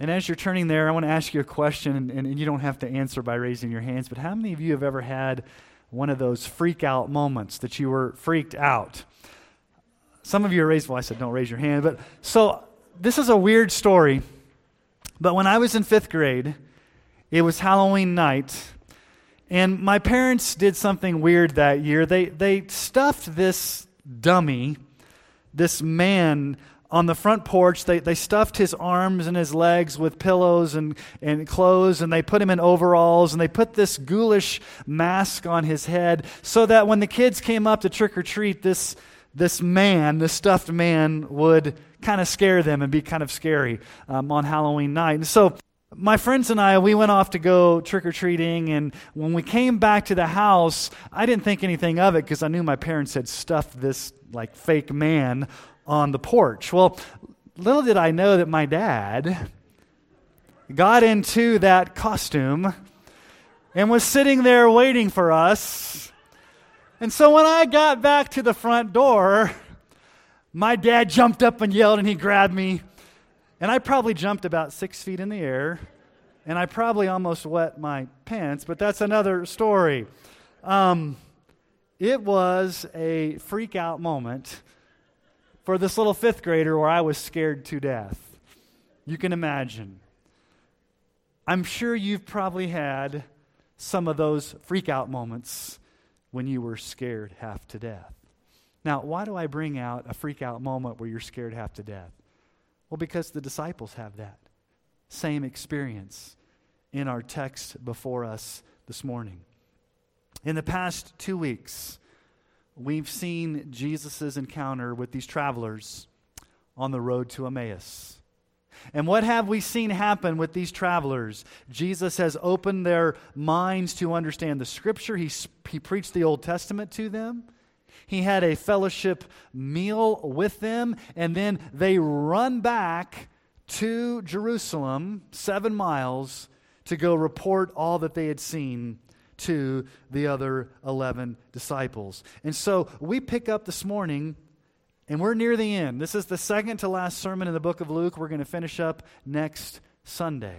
And as you're turning there, I want to ask you a question, and, and, you don't have to answer by raising your hands, but how many of you have ever had one of those freak out moments that you were freaked out? Some of you are raised, well, I said don't raise your hand, but so this is a weird story, but when I was in fifth grade, it was Halloween night, and my parents did something weird that year. They, they stuffed this dummy, this man, on the front porch, they, they stuffed his arms and his legs with pillows and, and clothes, and they put him in overalls, and they put this ghoulish mask on his head so that when the kids came up to trick or treat, this, this man, this stuffed man, would kind of scare them and be kind of scary um, on Halloween night. And so my friends and I, we went off to go trick or treating, and when we came back to the house, I didn't think anything of it because I knew my parents had stuffed this like fake man on the porch. Well, little did I know that my dad got into that costume and was sitting there waiting for us. And so when I got back to the front door, my dad jumped up and yelled and he grabbed me. And I probably jumped about six feet in the air. And I probably almost wet my pants, but that's another story. Um, it was a freak out moment for this little fifth grader where I was scared to death. You can imagine. I'm sure you've probably had some of those freak out moments when you were scared half to death. Now, why do I bring out a freak out moment where you're scared half to death? Well, because the disciples have that same experience in our text before us this morning. In the past two weeks, we've seen Jesus' encounter with these travelers on the road to Emmaus. And what have we seen happen with these travelers? Jesus has opened their minds to understand the scripture. He, he preached the Old Testament to them. He had a fellowship meal with them. And then they run back to Jerusalem, seven miles, to go report all that they had seen to the other 11 disciples. And so we pick up this morning, and we're near the end. This is the second to last sermon in the book of Luke. We're going to finish up next Sunday.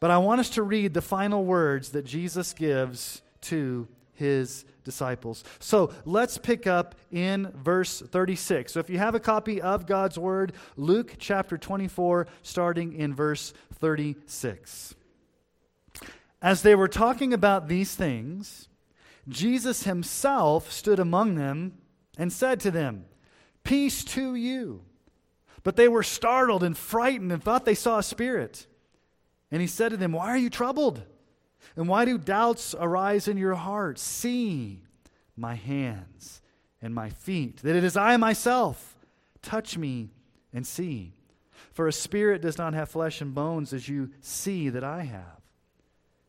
But I want us to read the final words that Jesus gives to his disciples. So let's pick up in verse 36. So if you have a copy of God's Word, Luke chapter 24, starting in verse 36. As they were talking about these things, Jesus himself stood among them and said to them, Peace to you. But they were startled and frightened and thought they saw a spirit. And he said to them, Why are you troubled? And why do doubts arise in your hearts? See my hands and my feet, that it is I myself. Touch me and see. For a spirit does not have flesh and bones as you see that I have.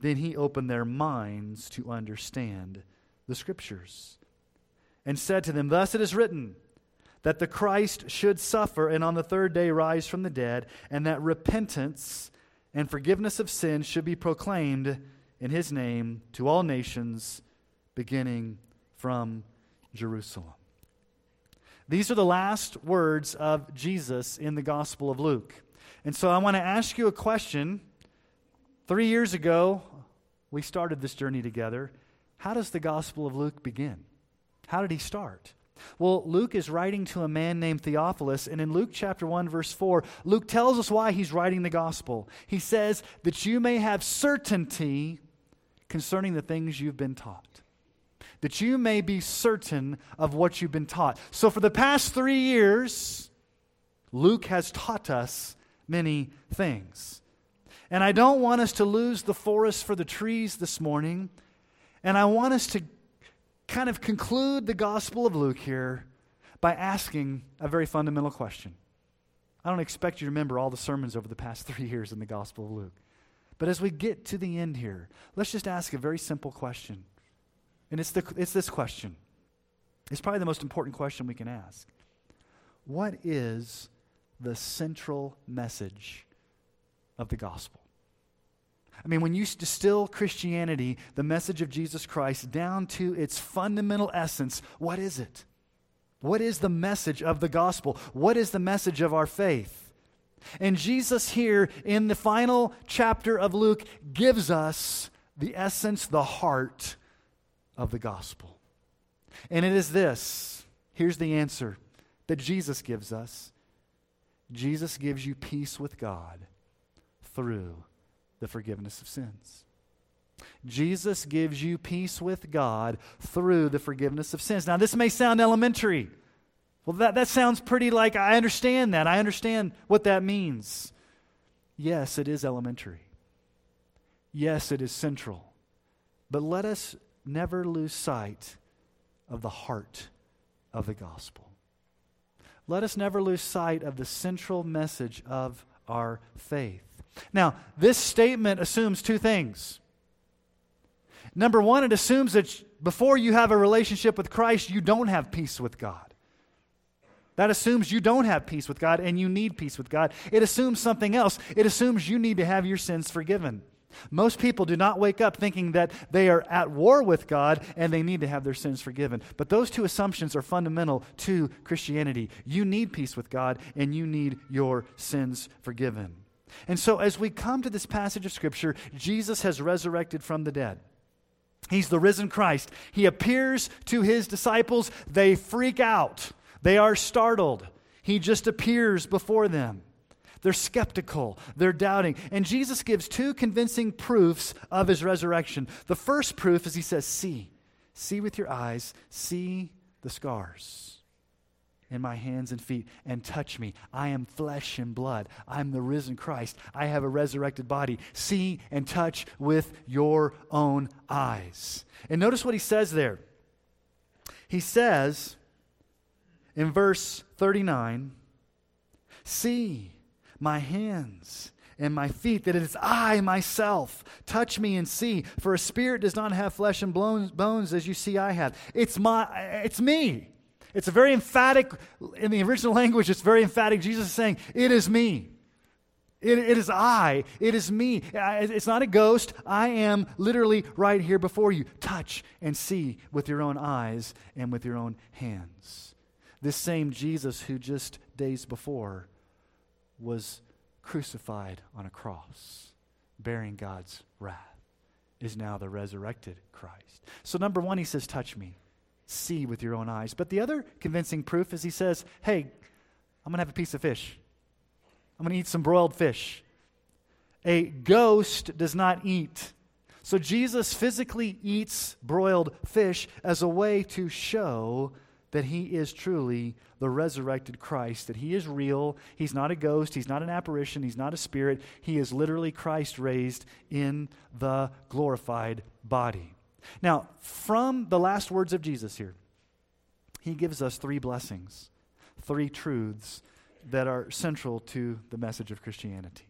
Then he opened their minds to understand the Scriptures and said to them, Thus it is written that the Christ should suffer and on the third day rise from the dead, and that repentance and forgiveness of sins should be proclaimed in his name to all nations, beginning from Jerusalem. These are the last words of Jesus in the Gospel of Luke. And so I want to ask you a question Three years ago, we started this journey together. How does the Gospel of Luke begin? How did he start? Well, Luke is writing to a man named Theophilus, and in Luke chapter 1, verse 4, Luke tells us why he's writing the gospel. He says, That you may have certainty concerning the things you've been taught. That you may be certain of what you've been taught. So, for the past three years, Luke has taught us many things. And I don't want us to lose the forest for the trees this morning. And I want us to kind of conclude the Gospel of Luke here by asking a very fundamental question. I don't expect you to remember all the sermons over the past three years in the Gospel of Luke. But as we get to the end here, let's just ask a very simple question. And it's, the, it's this question. It's probably the most important question we can ask. What is the central message of the gospel? I mean, when you distill Christianity, the message of Jesus Christ, down to its fundamental essence, what is it? What is the message of the gospel? What is the message of our faith? And Jesus, here in the final chapter of Luke, gives us the essence, the heart of the gospel. And it is this here's the answer that Jesus gives us Jesus gives you peace with God through the forgiveness of sins. Jesus gives you peace with God through the forgiveness of sins. Now, this may sound elementary. Well, that, that sounds pretty like I understand that. I understand what that means. Yes, it is elementary. Yes, it is central. But let us never lose sight of the heart of the gospel. Let us never lose sight of the central message of our faith. Now, this statement assumes two things. Number one, it assumes that before you have a relationship with Christ, you don't have peace with God. That assumes you don't have peace with God and you need peace with God. It assumes something else. It assumes you need to have your sins forgiven. Most people do not wake up thinking that they are at war with God and they need to have their sins forgiven. But those two assumptions are fundamental to Christianity. You need peace with God and you need your sins forgiven. And so, as we come to this passage of Scripture, Jesus has resurrected from the dead. He's the risen Christ. He appears to his disciples. They freak out, they are startled. He just appears before them. They're skeptical, they're doubting. And Jesus gives two convincing proofs of his resurrection. The first proof is he says, See, see with your eyes, see the scars in my hands and feet, and touch me. I am flesh and blood. I'm the risen Christ. I have a resurrected body. See and touch with your own eyes. And notice what he says there. He says in verse 39 See, my hands and my feet, that it is I myself. Touch me and see, for a spirit does not have flesh and bones as you see I have. It's my it's me. It's a very emphatic in the original language, it's very emphatic. Jesus is saying, It is me. It, it is I. It is me. It's not a ghost. I am literally right here before you. Touch and see with your own eyes and with your own hands. This same Jesus who just days before was crucified on a cross, bearing God's wrath, is now the resurrected Christ. So, number one, he says, Touch me, see with your own eyes. But the other convincing proof is he says, Hey, I'm going to have a piece of fish. I'm going to eat some broiled fish. A ghost does not eat. So, Jesus physically eats broiled fish as a way to show that he is truly the resurrected Christ, that he is real. He's not a ghost, he's not an apparition, he's not a spirit. He is literally Christ raised in the glorified body. Now, from the last words of Jesus here, he gives us three blessings, three truths that are central to the message of Christianity.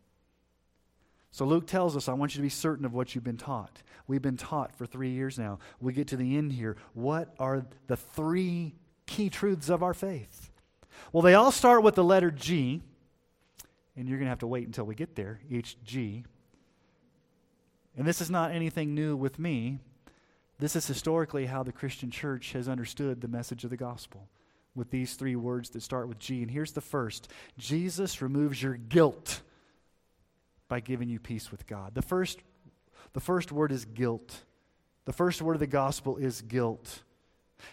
So Luke tells us, I want you to be certain of what you've been taught. We've been taught for three years now. We get to the end here. What are the three key truths of our faith? Well, they all start with the letter G, and you're going to have to wait until we get there, each G. And this is not anything new with me. This is historically how the Christian church has understood the message of the gospel with these three words that start with G. And here's the first Jesus removes your guilt by giving you peace with God. The first, the first word is guilt. The first word of the gospel is guilt.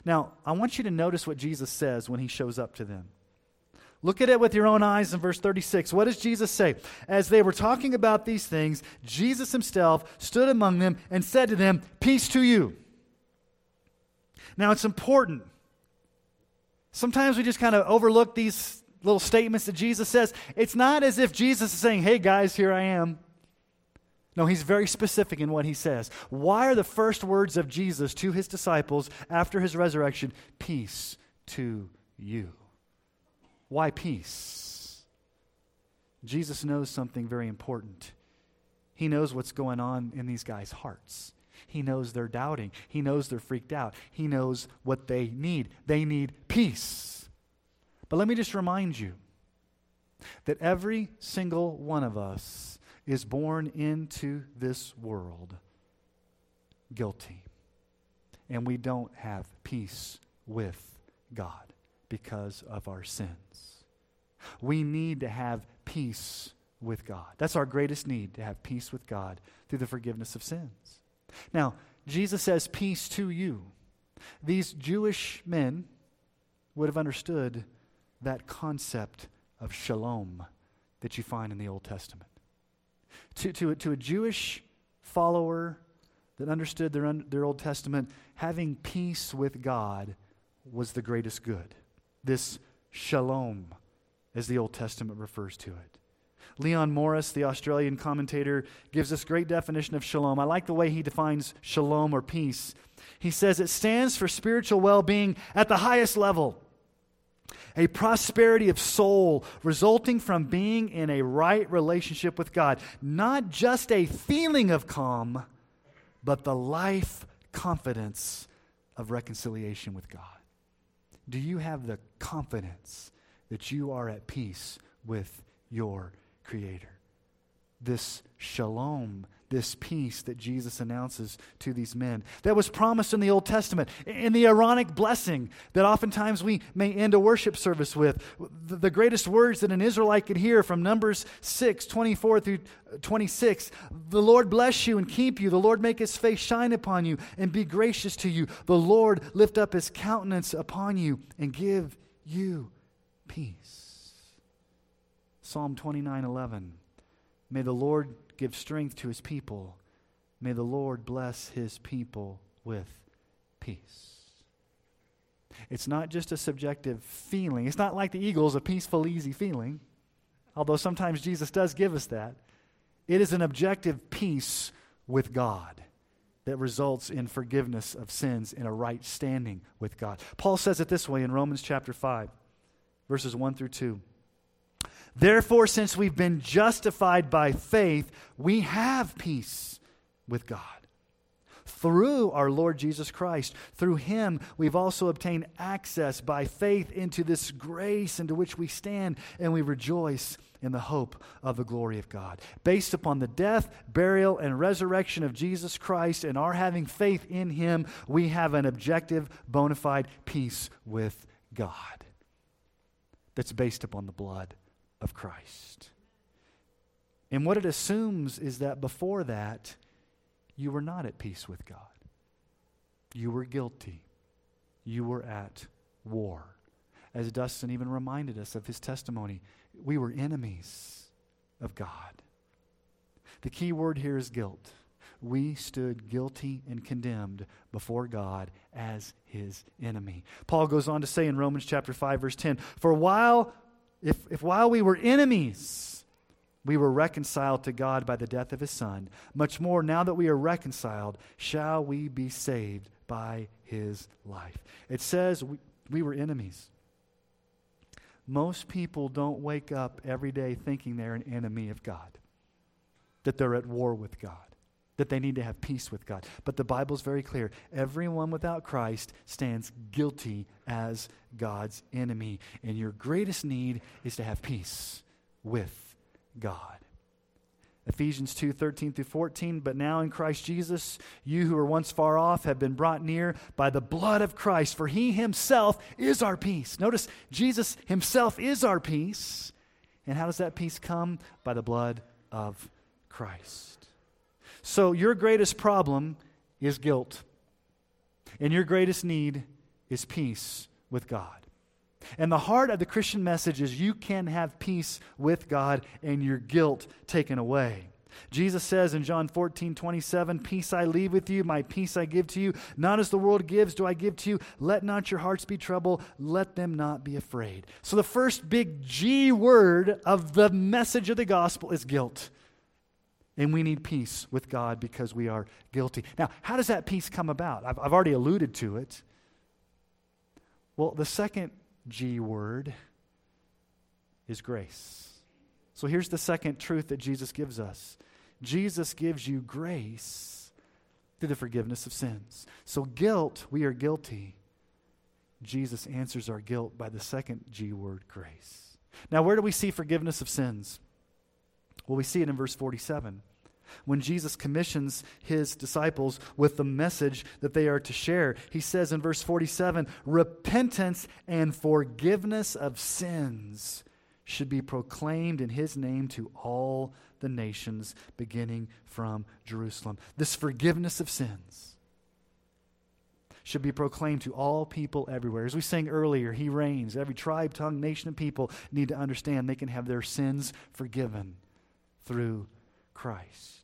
Now, I want you to notice what Jesus says when he shows up to them. Look at it with your own eyes in verse 36. What does Jesus say? As they were talking about these things, Jesus himself stood among them and said to them, Peace to you. Now, it's important. Sometimes we just kind of overlook these little statements that Jesus says. It's not as if Jesus is saying, Hey, guys, here I am. No, he's very specific in what he says. Why are the first words of Jesus to his disciples after his resurrection, Peace to you? Why peace? Jesus knows something very important. He knows what's going on in these guys' hearts. He knows they're doubting. He knows they're freaked out. He knows what they need. They need peace. But let me just remind you that every single one of us is born into this world guilty. And we don't have peace with God because of our sins. We need to have peace with God. That's our greatest need, to have peace with God through the forgiveness of sins. Now, Jesus says, Peace to you. These Jewish men would have understood that concept of shalom that you find in the Old Testament. To, to, to a Jewish follower that understood their, their Old Testament, having peace with God was the greatest good this shalom, as the Old Testament refers to it. Leon Morris, the Australian commentator, gives this great definition of shalom. I like the way he defines shalom or peace. He says it stands for spiritual well being at the highest level, a prosperity of soul resulting from being in a right relationship with God. Not just a feeling of calm, but the life confidence of reconciliation with God. Do you have the confidence that you are at peace with your Creator? This shalom, this peace that Jesus announces to these men, that was promised in the Old Testament, in the Aaronic blessing that oftentimes we may end a worship service with. The greatest words that an Israelite could hear from Numbers 6 24 through uh, 26 The Lord bless you and keep you. The Lord make his face shine upon you and be gracious to you. The Lord lift up his countenance upon you and give you peace. Psalm 29 11. May the Lord give strength to his people. May the Lord bless his people with peace. It's not just a subjective feeling. It's not like the Eagles, a peaceful, easy feeling, although sometimes Jesus does give us that. It is an objective peace with God that results in forgiveness of sins and a right standing with God. Paul says it this way in Romans chapter 5, verses 1 through 2. Therefore, since we've been justified by faith, we have peace with God. Through our Lord Jesus Christ, through him, we've also obtained access by faith into this grace into which we stand, and we rejoice in the hope of the glory of God. Based upon the death, burial, and resurrection of Jesus Christ and our having faith in him, we have an objective, bona fide peace with God that's based upon the blood of Christ. And what it assumes is that before that, you were not at peace with God. You were guilty. You were at war. As Dustin even reminded us of his testimony, we were enemies of God. The key word here is guilt. We stood guilty and condemned before God as his enemy. Paul goes on to say in Romans chapter 5 verse 10, "For while if, if while we were enemies, we were reconciled to God by the death of his Son, much more now that we are reconciled, shall we be saved by his life. It says we, we were enemies. Most people don't wake up every day thinking they're an enemy of God, that they're at war with God that they need to have peace with God. But the Bible's very clear. Everyone without Christ stands guilty as God's enemy. And your greatest need is to have peace with God. Ephesians 2 13 through 14. But now in Christ Jesus, you who were once far off have been brought near by the blood of Christ, for he himself is our peace. Notice, Jesus himself is our peace. And how does that peace come? By the blood of Christ. So, your greatest problem is guilt, and your greatest need is peace with God. And the heart of the Christian message is you can have peace with God and your guilt taken away. Jesus says in John 14, 27, Peace I leave with you, my peace I give to you. Not as the world gives, do I give to you. Let not your hearts be troubled, let them not be afraid. So, the first big G word of the message of the gospel is guilt. And we need peace with God because we are guilty. Now, how does that peace come about? I've, I've already alluded to it. Well, the second G word is grace. So here's the second truth that Jesus gives us Jesus gives you grace through the forgiveness of sins. So, guilt, we are guilty. Jesus answers our guilt by the second G word, grace. Now, where do we see forgiveness of sins? Well, we see it in verse 47 when Jesus commissions his disciples with the message that they are to share. He says in verse 47 repentance and forgiveness of sins should be proclaimed in his name to all the nations, beginning from Jerusalem. This forgiveness of sins should be proclaimed to all people everywhere. As we sang earlier, he reigns. Every tribe, tongue, nation, and people need to understand they can have their sins forgiven through Christ.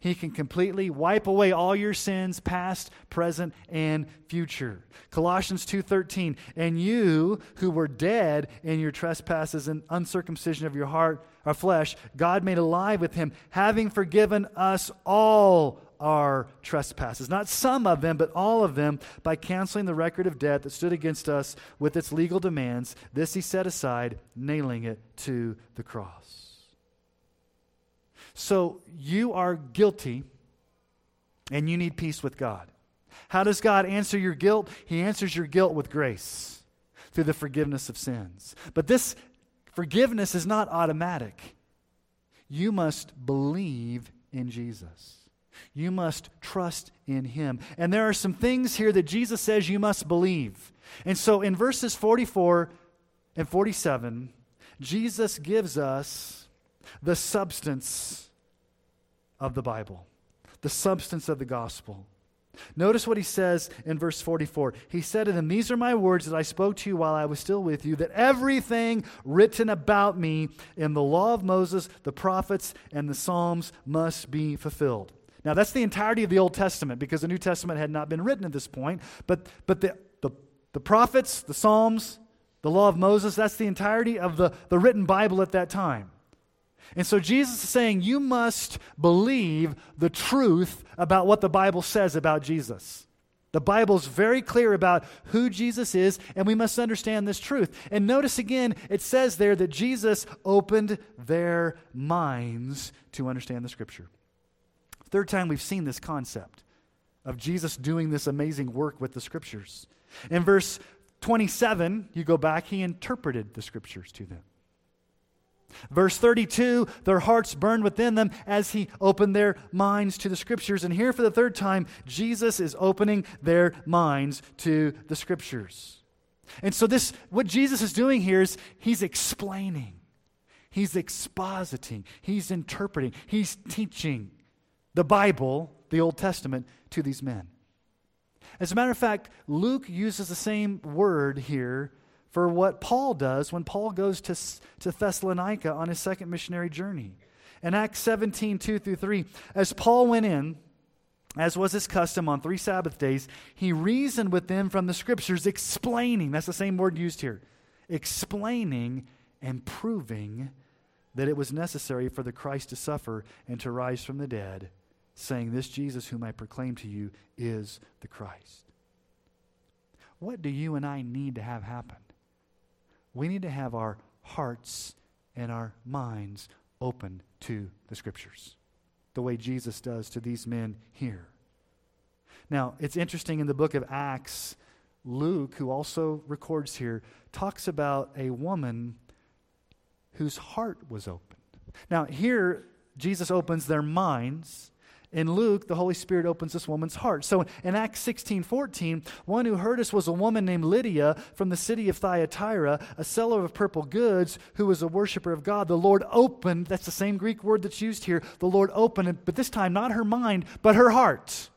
He can completely wipe away all your sins, past, present, and future. Colossians 2:13, "And you who were dead in your trespasses and uncircumcision of your heart or flesh, God made alive with him, having forgiven us all our trespasses, not some of them, but all of them, by canceling the record of debt that stood against us with its legal demands. This he set aside, nailing it to the cross." So you are guilty and you need peace with God. How does God answer your guilt? He answers your guilt with grace through the forgiveness of sins. But this forgiveness is not automatic. You must believe in Jesus. You must trust in him. And there are some things here that Jesus says you must believe. And so in verses 44 and 47, Jesus gives us the substance of the Bible, the substance of the gospel. Notice what he says in verse 44. He said to them, These are my words that I spoke to you while I was still with you, that everything written about me in the law of Moses, the prophets, and the Psalms must be fulfilled. Now, that's the entirety of the Old Testament because the New Testament had not been written at this point. But, but the, the, the prophets, the Psalms, the law of Moses, that's the entirety of the, the written Bible at that time. And so Jesus is saying you must believe the truth about what the Bible says about Jesus. The Bible's very clear about who Jesus is, and we must understand this truth. And notice again, it says there that Jesus opened their minds to understand the Scripture. Third time we've seen this concept of Jesus doing this amazing work with the Scriptures. In verse 27, you go back, he interpreted the Scriptures to them. Verse 32 their hearts burned within them as he opened their minds to the scriptures. And here for the third time, Jesus is opening their minds to the scriptures. And so, this, what Jesus is doing here is he's explaining, he's expositing, he's interpreting, he's teaching the Bible, the Old Testament, to these men. As a matter of fact, Luke uses the same word here for what Paul does when Paul goes to, to Thessalonica on his second missionary journey. In Acts 17, 2 through 3, as Paul went in, as was his custom on three Sabbath days, he reasoned with them from the scriptures, explaining, that's the same word used here, explaining and proving that it was necessary for the Christ to suffer and to rise from the dead, saying, This Jesus whom I proclaim to you is the Christ. What do you and I need to have happen? We need to have our hearts and our minds open to the scriptures, the way Jesus does to these men here. Now, it's interesting in the book of Acts, Luke, who also records here, talks about a woman whose heart was opened. Now, here, Jesus opens their minds in Luke, the Holy Spirit opens this woman's heart. So in Acts 16 14, one who heard us was a woman named Lydia from the city of Thyatira, a seller of purple goods who was a worshiper of God. The Lord opened, that's the same Greek word that's used here. The Lord opened, but this time not her mind, but her heart.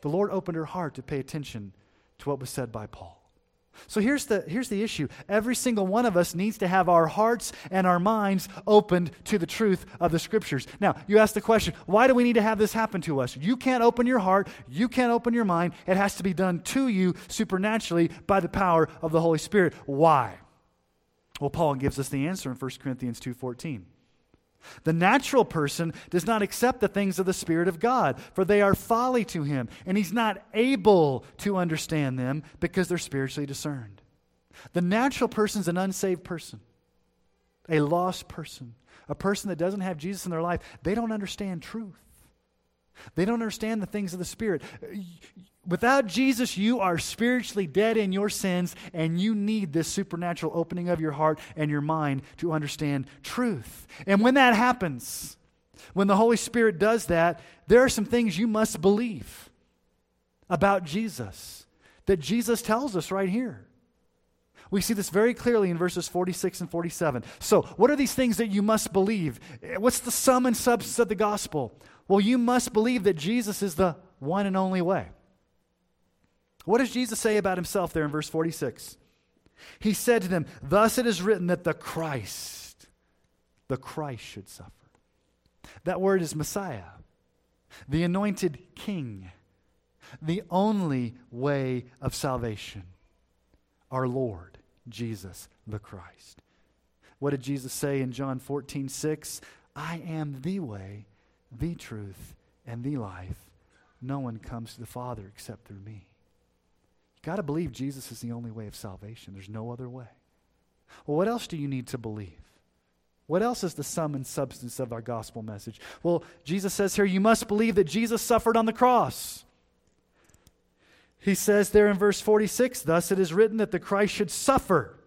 The Lord opened her heart to pay attention to what was said by Paul. So here's the, here's the issue. Every single one of us needs to have our hearts and our minds opened to the truth of the scriptures. Now, you ask the question, why do we need to have this happen to us? You can't open your heart, you can't open your mind. It has to be done to you supernaturally by the power of the Holy Spirit. Why? Well, Paul gives us the answer in 1 Corinthians 2:14. The natural person does not accept the things of the Spirit of God, for they are folly to him, and he's not able to understand them because they're spiritually discerned. The natural person is an unsaved person, a lost person, a person that doesn't have Jesus in their life. They don't understand truth, they don't understand the things of the Spirit. Without Jesus, you are spiritually dead in your sins, and you need this supernatural opening of your heart and your mind to understand truth. And when that happens, when the Holy Spirit does that, there are some things you must believe about Jesus that Jesus tells us right here. We see this very clearly in verses 46 and 47. So, what are these things that you must believe? What's the sum and substance of the gospel? Well, you must believe that Jesus is the one and only way. What does Jesus say about himself there in verse 46? He said to them, Thus it is written that the Christ, the Christ should suffer. That word is Messiah, the anointed king, the only way of salvation, our Lord Jesus the Christ. What did Jesus say in John 14, 6? I am the way, the truth, and the life. No one comes to the Father except through me. You got to believe Jesus is the only way of salvation. There's no other way. Well, what else do you need to believe? What else is the sum and substance of our gospel message? Well, Jesus says here, you must believe that Jesus suffered on the cross. He says there in verse 46, thus it is written that the Christ should suffer.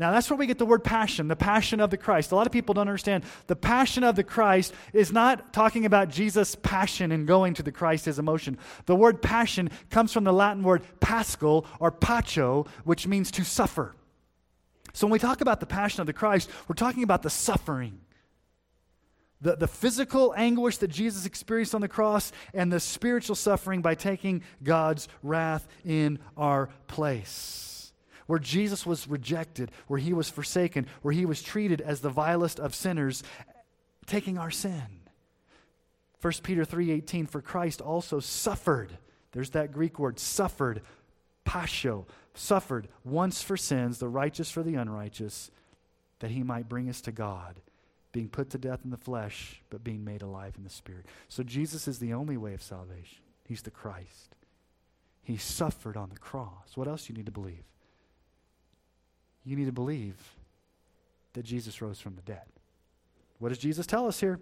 Now, that's where we get the word passion, the passion of the Christ. A lot of people don't understand. The passion of the Christ is not talking about Jesus' passion and going to the Christ, his emotion. The word passion comes from the Latin word paschal or pacho, which means to suffer. So when we talk about the passion of the Christ, we're talking about the suffering. The, the physical anguish that Jesus experienced on the cross and the spiritual suffering by taking God's wrath in our place where Jesus was rejected, where he was forsaken, where he was treated as the vilest of sinners, taking our sin. 1 Peter 3:18 for Christ also suffered. There's that Greek word suffered, pasho, suffered once for sins, the righteous for the unrighteous, that he might bring us to God, being put to death in the flesh, but being made alive in the spirit. So Jesus is the only way of salvation. He's the Christ. He suffered on the cross. What else do you need to believe? You need to believe that Jesus rose from the dead. What does Jesus tell us here?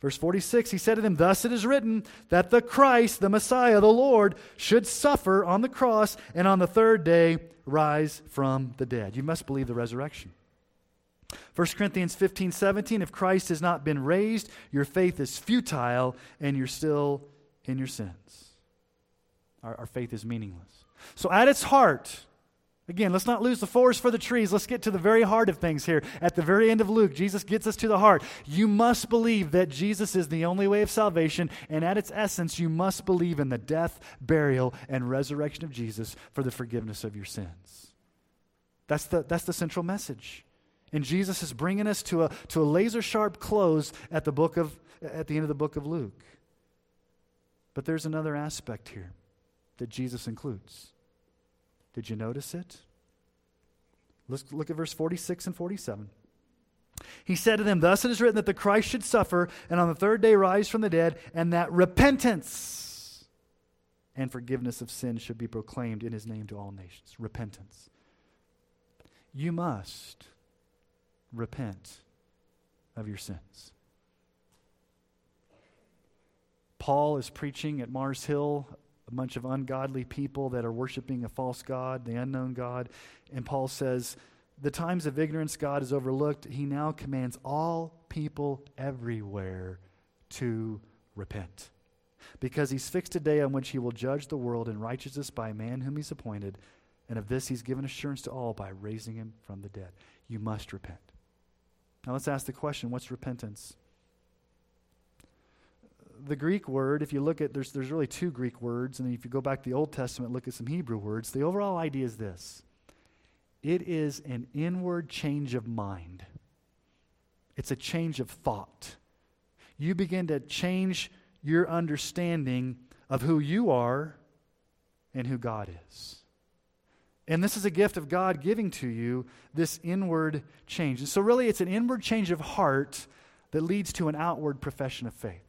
Verse 46, he said to them, Thus it is written that the Christ, the Messiah, the Lord, should suffer on the cross and on the third day rise from the dead. You must believe the resurrection. 1 Corinthians 15, 17, if Christ has not been raised, your faith is futile and you're still in your sins. Our, our faith is meaningless. So, at its heart, Again, let's not lose the forest for the trees. Let's get to the very heart of things here. At the very end of Luke, Jesus gets us to the heart. You must believe that Jesus is the only way of salvation, and at its essence, you must believe in the death, burial, and resurrection of Jesus for the forgiveness of your sins. That's the, that's the central message. And Jesus is bringing us to a, to a laser sharp close at the, book of, at the end of the book of Luke. But there's another aspect here that Jesus includes. Did you notice it? Let's look at verse 46 and 47. He said to them, Thus it is written that the Christ should suffer and on the third day rise from the dead, and that repentance and forgiveness of sins should be proclaimed in his name to all nations. Repentance. You must repent of your sins. Paul is preaching at Mars Hill a bunch of ungodly people that are worshiping a false God, the unknown God. And Paul says, The times of ignorance God has overlooked. He now commands all people everywhere to repent. Because he's fixed a day on which he will judge the world in righteousness by a man whom he's appointed. And of this he's given assurance to all by raising him from the dead. You must repent. Now let's ask the question what's repentance? The Greek word, if you look at, there's, there's really two Greek words, and if you go back to the Old Testament, look at some Hebrew words, the overall idea is this it is an inward change of mind, it's a change of thought. You begin to change your understanding of who you are and who God is. And this is a gift of God giving to you this inward change. And so, really, it's an inward change of heart that leads to an outward profession of faith.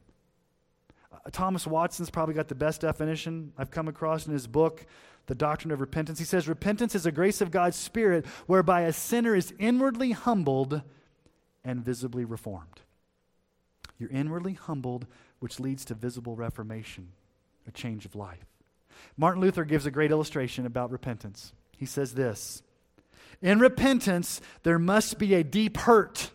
Uh, Thomas Watson's probably got the best definition I've come across in his book, The Doctrine of Repentance. He says, Repentance is a grace of God's Spirit whereby a sinner is inwardly humbled and visibly reformed. You're inwardly humbled, which leads to visible reformation, a change of life. Martin Luther gives a great illustration about repentance. He says this In repentance, there must be a deep hurt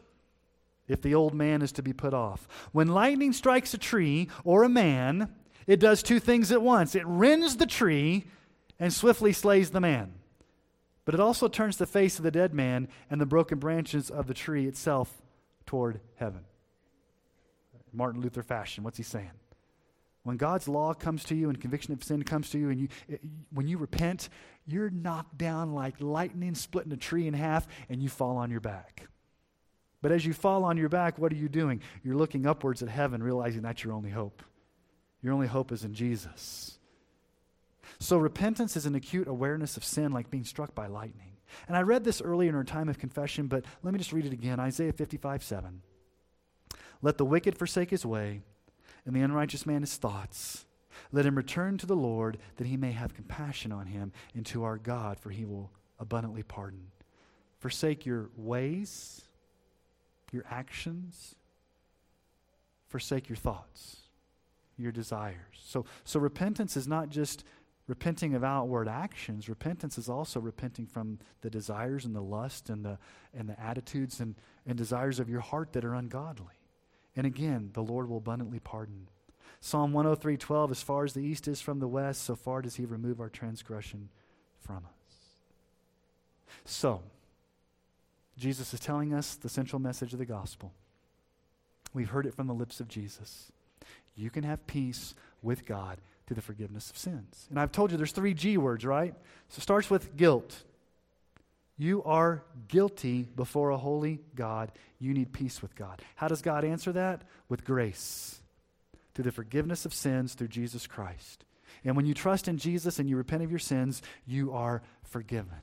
if the old man is to be put off. When lightning strikes a tree or a man, it does two things at once it rends the tree and swiftly slays the man. But it also turns the face of the dead man and the broken branches of the tree itself toward heaven. Martin Luther fashion, what's he saying? When God's law comes to you and conviction of sin comes to you, and you, it, when you repent, you're knocked down like lightning splitting a tree in half, and you fall on your back. But as you fall on your back, what are you doing? You're looking upwards at heaven, realizing that's your only hope. Your only hope is in Jesus. So repentance is an acute awareness of sin, like being struck by lightning. And I read this earlier in our time of confession, but let me just read it again Isaiah 55 7. Let the wicked forsake his way and the unrighteous man his thoughts. Let him return to the Lord, that he may have compassion on him, and to our God, for he will abundantly pardon. Forsake your ways, your actions, forsake your thoughts, your desires. So, so repentance is not just repenting of outward actions. Repentance is also repenting from the desires and the lust and the, and the attitudes and, and desires of your heart that are ungodly. And again, the Lord will abundantly pardon. Psalm 103:12 As far as the east is from the west, so far does he remove our transgression from us. So, Jesus is telling us the central message of the gospel. We've heard it from the lips of Jesus. You can have peace with God through the forgiveness of sins. And I've told you there's three G words, right? So it starts with guilt. You are guilty before a holy God. You need peace with God. How does God answer that? With grace, through the forgiveness of sins through Jesus Christ. And when you trust in Jesus and you repent of your sins, you are forgiven.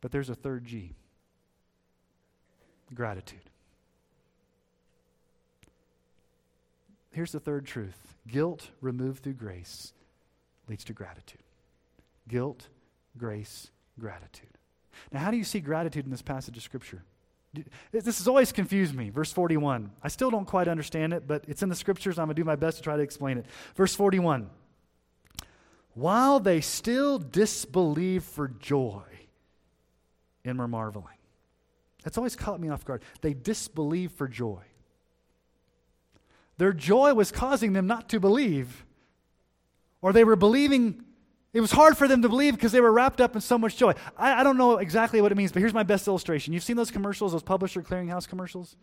But there's a third G gratitude. Here's the third truth guilt removed through grace leads to gratitude. Guilt, grace, gratitude. Now, how do you see gratitude in this passage of Scripture? This has always confused me. Verse 41. I still don't quite understand it, but it's in the Scriptures. I'm going to do my best to try to explain it. Verse 41. While they still disbelieve for joy and were marveling. That's always caught me off guard. They disbelieve for joy. Their joy was causing them not to believe, or they were believing it was hard for them to believe because they were wrapped up in so much joy. I, I, don't know exactly what it means, but here's my best illustration. You've seen those commercials, those publisher clearinghouse commercials?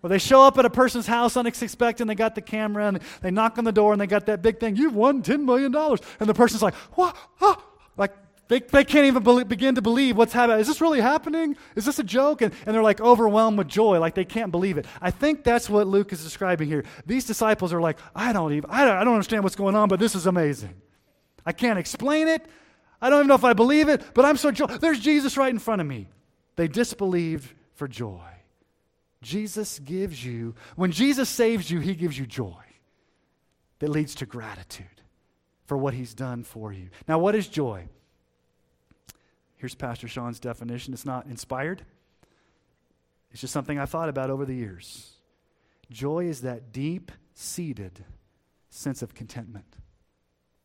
Where they show up at a person's house unexpected and they got the camera and they knock on the door and they got that big thing, you've won $10 million. And the person's like, what? Oh. They, they can't even believe, begin to believe what's happening. Is this really happening? Is this a joke? And, and they're like overwhelmed with joy, like they can't believe it. I think that's what Luke is describing here. These disciples are like, I don't even, I don't, I don't understand what's going on, but this is amazing. I can't explain it. I don't even know if I believe it, but I'm so joy. There's Jesus right in front of me. They disbelieved for joy. Jesus gives you, when Jesus saves you, he gives you joy that leads to gratitude for what he's done for you. Now, what is joy? Here's Pastor Sean's definition. It's not inspired, it's just something I've thought about over the years. Joy is that deep seated sense of contentment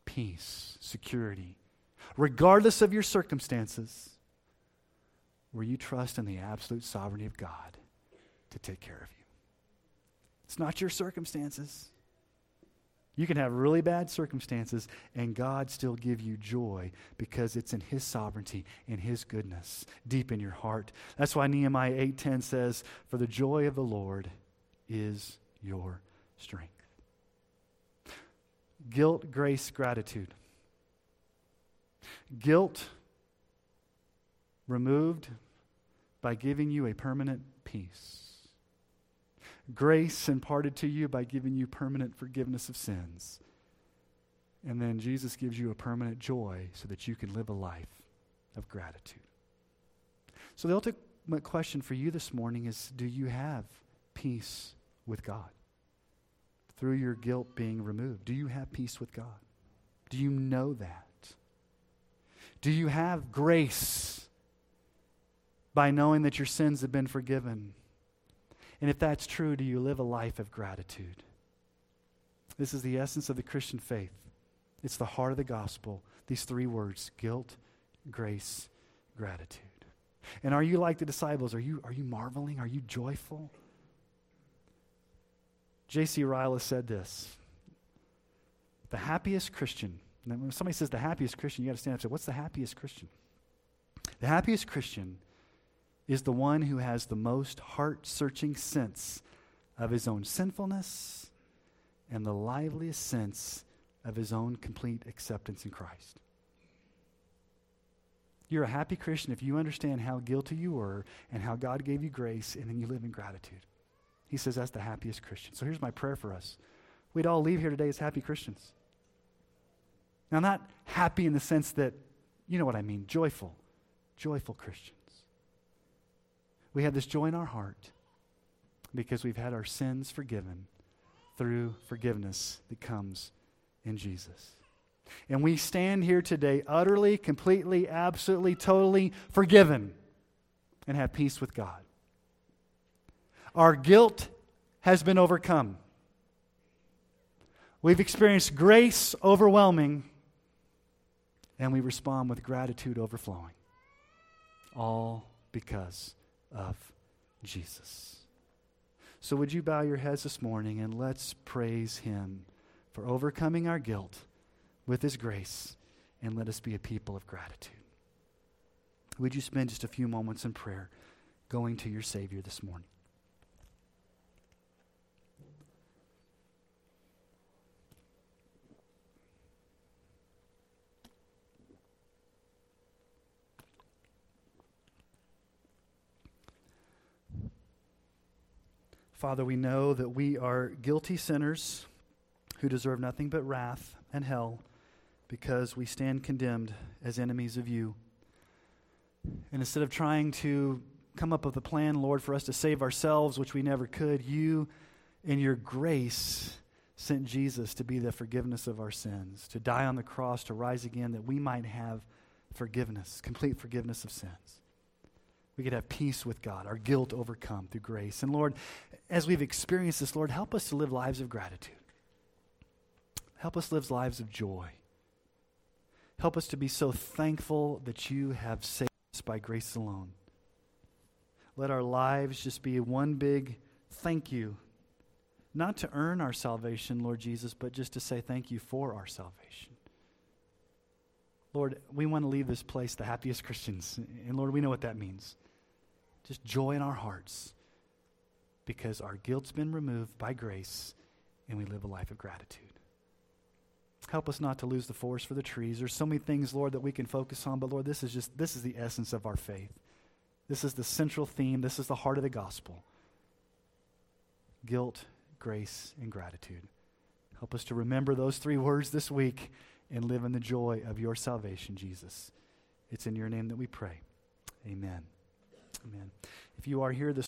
peace, security, regardless of your circumstances, where you trust in the absolute sovereignty of God to take care of you. It's not your circumstances. You can have really bad circumstances and God still give you joy because it's in his sovereignty and his goodness deep in your heart. That's why Nehemiah 8:10 says, "For the joy of the Lord is your strength." guilt, grace, gratitude. Guilt removed by giving you a permanent peace. Grace imparted to you by giving you permanent forgiveness of sins. And then Jesus gives you a permanent joy so that you can live a life of gratitude. So, the ultimate question for you this morning is do you have peace with God? Through your guilt being removed, do you have peace with God? Do you know that? Do you have grace by knowing that your sins have been forgiven? And if that's true, do you live a life of gratitude? This is the essence of the Christian faith. It's the heart of the gospel. These three words guilt, grace, gratitude. And are you like the disciples? Are you, are you marveling? Are you joyful? J.C. Ryle said this The happiest Christian, when somebody says the happiest Christian, you got to stand up and say, What's the happiest Christian? The happiest Christian is the one who has the most heart searching sense of his own sinfulness and the liveliest sense of his own complete acceptance in Christ. You're a happy Christian if you understand how guilty you were and how God gave you grace, and then you live in gratitude. He says that's the happiest Christian. So here's my prayer for us. We'd all leave here today as happy Christians. Now, not happy in the sense that, you know what I mean, joyful, joyful Christians. We have this joy in our heart because we've had our sins forgiven through forgiveness that comes in Jesus. And we stand here today utterly, completely, absolutely, totally forgiven and have peace with God. Our guilt has been overcome. We've experienced grace overwhelming, and we respond with gratitude overflowing. All because of Jesus. So, would you bow your heads this morning and let's praise Him for overcoming our guilt with His grace and let us be a people of gratitude. Would you spend just a few moments in prayer going to your Savior this morning? Father, we know that we are guilty sinners who deserve nothing but wrath and hell because we stand condemned as enemies of you. And instead of trying to come up with a plan, Lord, for us to save ourselves, which we never could, you, in your grace, sent Jesus to be the forgiveness of our sins, to die on the cross, to rise again, that we might have forgiveness, complete forgiveness of sins. We could have peace with God, our guilt overcome through grace. And Lord, as we've experienced this, Lord, help us to live lives of gratitude. Help us live lives of joy. Help us to be so thankful that you have saved us by grace alone. Let our lives just be one big thank you, not to earn our salvation, Lord Jesus, but just to say thank you for our salvation. Lord, we want to leave this place the happiest Christians. And Lord, we know what that means. Just joy in our hearts because our guilt's been removed by grace and we live a life of gratitude. Help us not to lose the forest for the trees. There's so many things, Lord, that we can focus on, but Lord, this is just this is the essence of our faith. This is the central theme. This is the heart of the gospel. Guilt, grace, and gratitude. Help us to remember those three words this week and live in the joy of your salvation, Jesus. It's in your name that we pray. Amen. Amen. If you are here this